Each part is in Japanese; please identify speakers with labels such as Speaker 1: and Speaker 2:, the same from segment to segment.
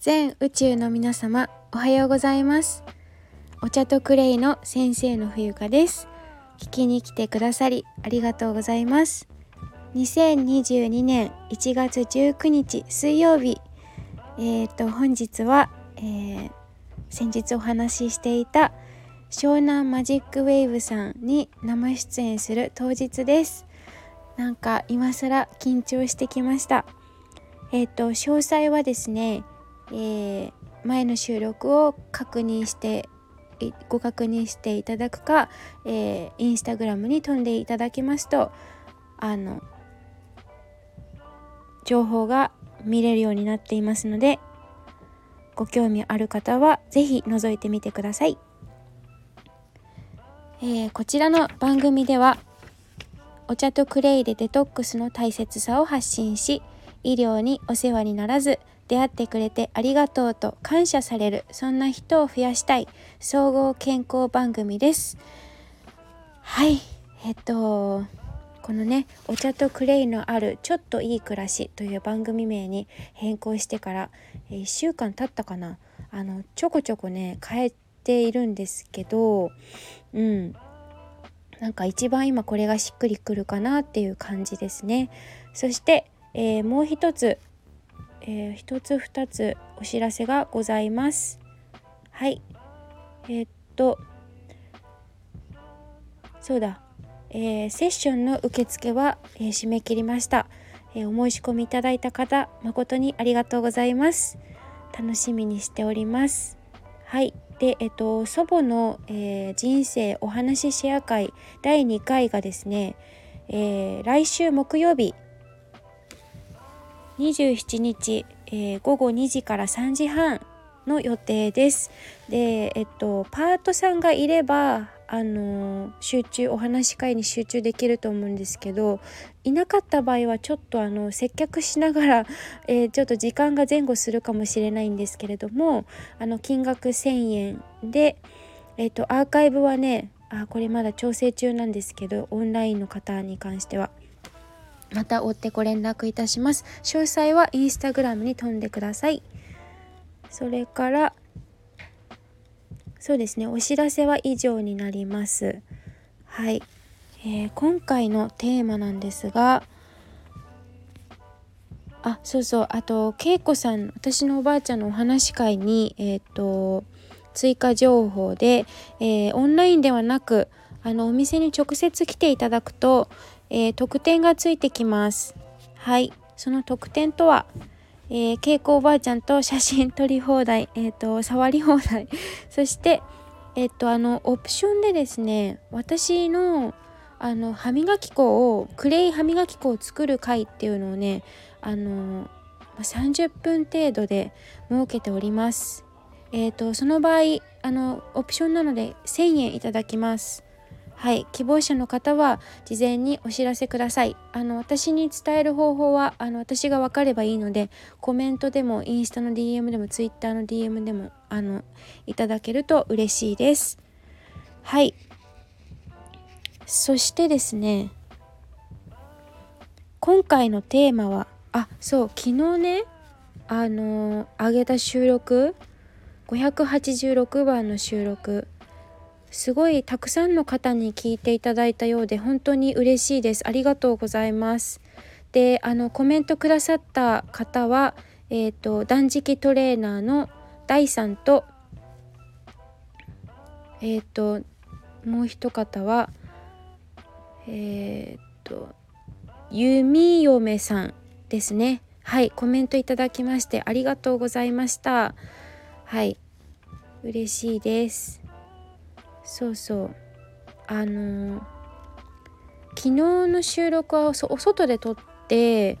Speaker 1: 全宇宙の皆様おはようございます。お茶とクレイの先生の冬香です。聞きに来てくださりありがとうございます。2022年1月19日水曜日。えっ、ー、と本日は、えー、先日お話ししていた湘南マジックウェーブさんに生出演する当日です。なんか今更緊張してきました。えっ、ー、と詳細はですねえー、前の収録を確認してご確認していただくか、えー、インスタグラムに飛んでいただきますとあの情報が見れるようになっていますのでご興味ある方は是非覗いてみてください、えー、こちらの番組ではお茶とクレイでデトックスの大切さを発信し医療にお世話にならず出会ってくれてありがとうと感謝されるそんな人を増やしたい総合健康番組です。はいえっとこのねお茶とクレイのあるちょっといい暮らしという番組名に変更してから1週間経ったかな。あのちょこちょこね変えているんですけどうん。なんか一番今これがしっくりくるかなっていう感じですね。そして、えー、もう一つえー、一つ二つお知らせがございます。はい。えー、っと、そうだ、えー、セッションの受付は、えー、締め切りました。えお申し込みいただいた方、誠にありがとうございます。楽しみにしております。はい。で、えっと、祖母の、え人生お話シェア会第2回がですね、え来週木曜日27日、えー、午後2時から3時半の予定です。で、えっと、パートさんがいれば、あの集中お話し会に集中できると思うんですけどいなかった場合はちょっとあの接客しながら、えー、ちょっと時間が前後するかもしれないんですけれどもあの金額1,000円で、えーとアーカイブはねあこれまだ調整中なんですけどオンラインの方に関しては。また追ってご連絡いたします。詳細はインスタグラムに飛んでください。それからそうですねお知らせは以上になります。はい、えー、今回のテーマなんですがあそうそう。あと恵子さん私のおばあちゃんのお話し会にえっ、ー、と追加情報で、えー、オンラインではなくあのお店に直接来ていただくと、えー、特典がついてきます。はい、その特典とは、えー、稽古おばあちゃんと写真撮り放題、え、ー、と、触り放題。そして、え、ー、と、あの、オプションでですね、私の、あの、歯磨き粉を、クレイ歯磨き粉を作る回っていうのをね、あの、30分程度で設けております。えっ、と、その場合、あの、オプションなので1000円いただきます。はい希望者の方は事前にお知らせください。あの私に伝える方法はあの私が分かればいいのでコメントでもインスタの DM でも Twitter の DM でもあのいただけると嬉しいです。はい。そしてですね今回のテーマはあそう昨日ねあの上げた収録586番の収録すごいたくさんの方に聞いていただいたようで本当に嬉しいです。ありがとうございます。であのコメントくださった方はえっ、ー、と断食トレーナーの大さんとえっ、ー、ともう一方はえっ、ー、と弓嫁さんですね。はいコメントいただきましてありがとうございました。はい嬉しいです。そうそう。あの昨日の収録はお外で撮って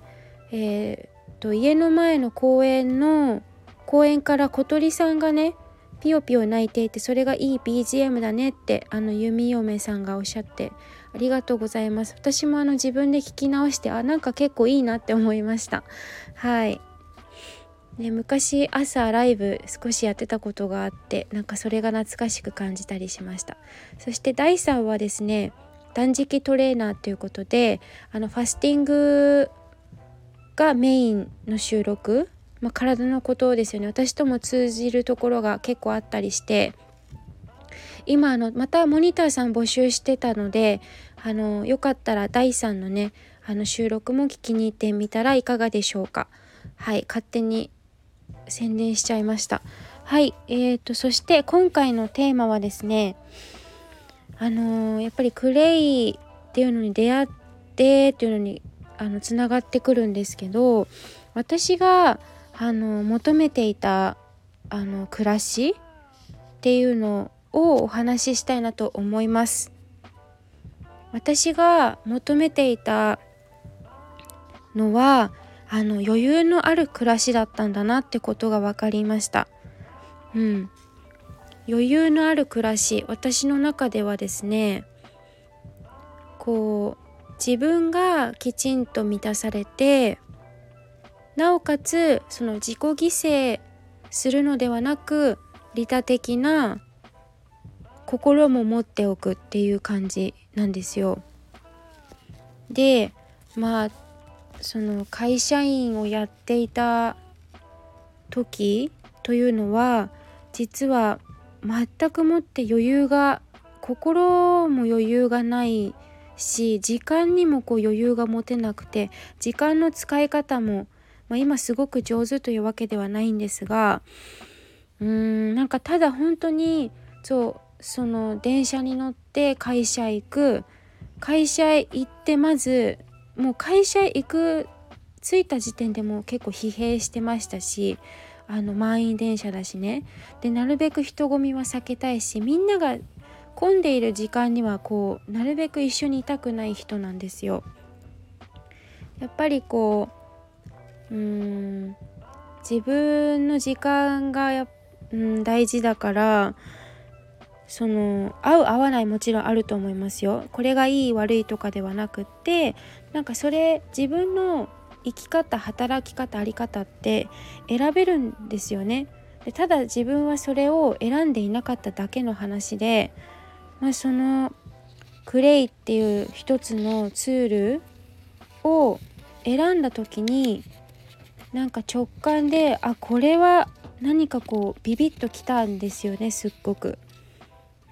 Speaker 1: えー、と家の前の公園の公園から小鳥さんがねピヨピヨ鳴いていてそれがいい BGM だねってあの弓嫁さんがおっしゃってありがとうございます。私もあの自分で聞き直してあなんか結構いいなって思いました。はい。ね、昔朝ライブ少しやってたことがあってなんかそれが懐かしく感じたりしました。そして第3はですね断食トレーナーということであのファスティングがメインの収録まあ、体のことですよね。私とも通じるところが結構あったりして今あのまたモニターさん募集してたのであのよかったら第3のねあの収録も聞きに行ってみたらいかがでしょうか。はい勝手に宣伝しちゃいましたはいえーとそして今回のテーマはですねあのー、やっぱりクレイっていうのに出会ってっていうのにあのつながってくるんですけど私があの求めていたあの暮らしっていうのをお話ししたいなと思います。私が求めていたのはあの余裕のある暮らしだったんだなってことが分かりました。うん、余裕のある暮らし私の中ではですねこう自分がきちんと満たされてなおかつその自己犠牲するのではなく利他的な心も持っておくっていう感じなんですよ。でまあその会社員をやっていた時というのは実は全くもって余裕が心も余裕がないし時間にもこう余裕が持てなくて時間の使い方もまあ、今すごく上手というわけではないんですがうーんなんかただ本当にそうその電車に乗って会社行く会社行ってまずもう会社行く着いた時点でも結構疲弊してましたしあの満員電車だしねでなるべく人混みは避けたいしみんなが混んでいる時間にはこうなるべく一緒にいたくない人なんですよ。やっぱりこううん自分の時間がや、うん、大事だからその合う合わないもちろんあると思いますよ。これがいい悪いとかではなくってなんかそれ自分の生き方働き方あり方って選べるんですよね。でただ自分はそれを選んでいなかっただけの話で、まあ、そのクレイっていう一つのツールを選んだ時になんか直感であこれは何かこうビビッときたんですよねすっごく。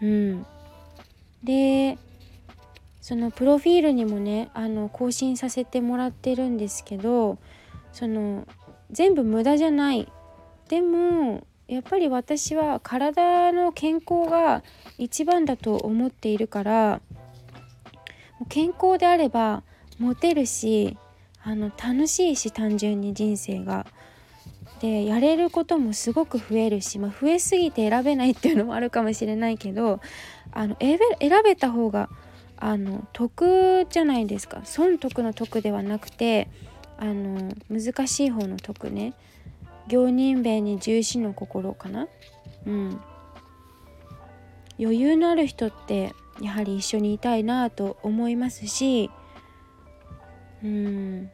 Speaker 1: うん、でそのプロフィールにもねあの更新させてもらってるんですけどその全部無駄じゃないでもやっぱり私は体の健康が一番だと思っているから健康であればモテるしあの楽しいし単純に人生が。でやれることもすごく増えるし、まあ、増えすぎて選べないっていうのもあるかもしれないけどあの選べた方があの得じゃないですか。損得の得ではなくてあの難しい方の得ね。行人弁に重視の心かな。うん。余裕のある人ってやはり一緒にいたいなと思いますしうん。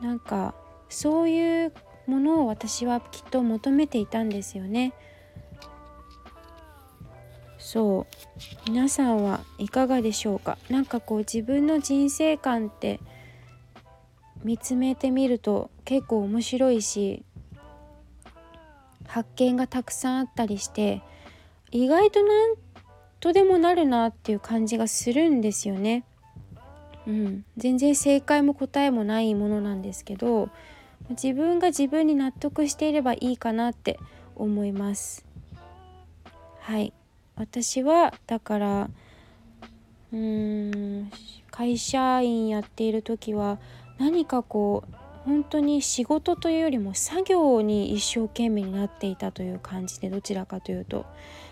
Speaker 1: なんかそういうものを私はきっと求めていたんですよね。そう皆さんはいかがでしょうか？何かこう自分の人生観って見つめてみると結構面白いし発見がたくさんあったりして意外となんとでもなるなっていう感じがするんですよね。うん、全然正解も答えもないものなんですけど自分が自分に納得していればいいかなって思います。はい。私はだからうーん会社員やっている時は何かこう本当に仕事というよりも作業に一生懸命になっていたという感じでどちらかというと。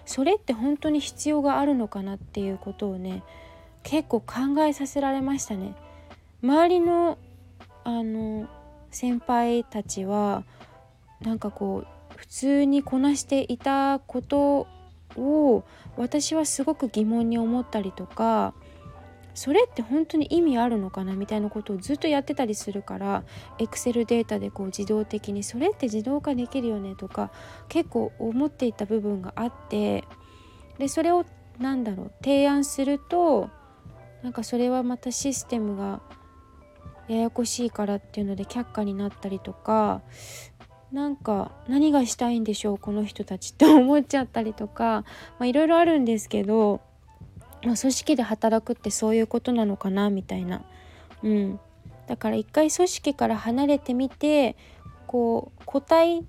Speaker 1: それって本当に必要があるのかなっていうことをね結構考えさせられましたね。周りのあの先輩たちはなんかこう普通にこなしていたことを私はすごく疑問に思ったりとかそれって本当に意味あるのかなみたいなことをずっとやってたりするからエクセルデータでこう自動的にそれって自動化できるよねとか結構思っていた部分があってでそれを何だろう提案するとなんかそれはまたシステムがややこしいからっていうので却下になったりとかなんか何がしたいんでしょうこの人たちって思っちゃったりとかいろいろあるんですけど、まあ、組織で働くってそういうことなのかなみたいな。うん、だから一回組織から離れてみてこう個体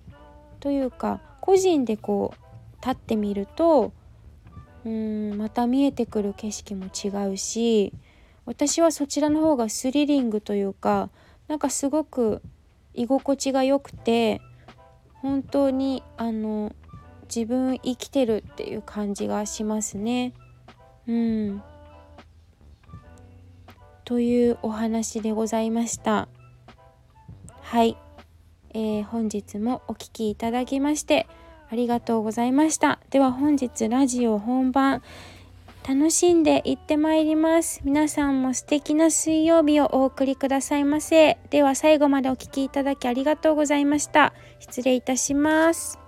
Speaker 1: というか個人でこう立ってみるとうんまた見えてくる景色も違うし私はそちらの方がスリリングというかなんかすごく居心地が良くて本当にあの自分生きてるっていう感じがしますね。うん。というお話でございました。はい、えー、本日もお聴きいただきましてありがとうございました。では本日ラジオ本番楽しんでいってまいります。皆さんも素敵な水曜日をお送りくださいませ。では最後までお聴きいただきありがとうございました。失礼いたします。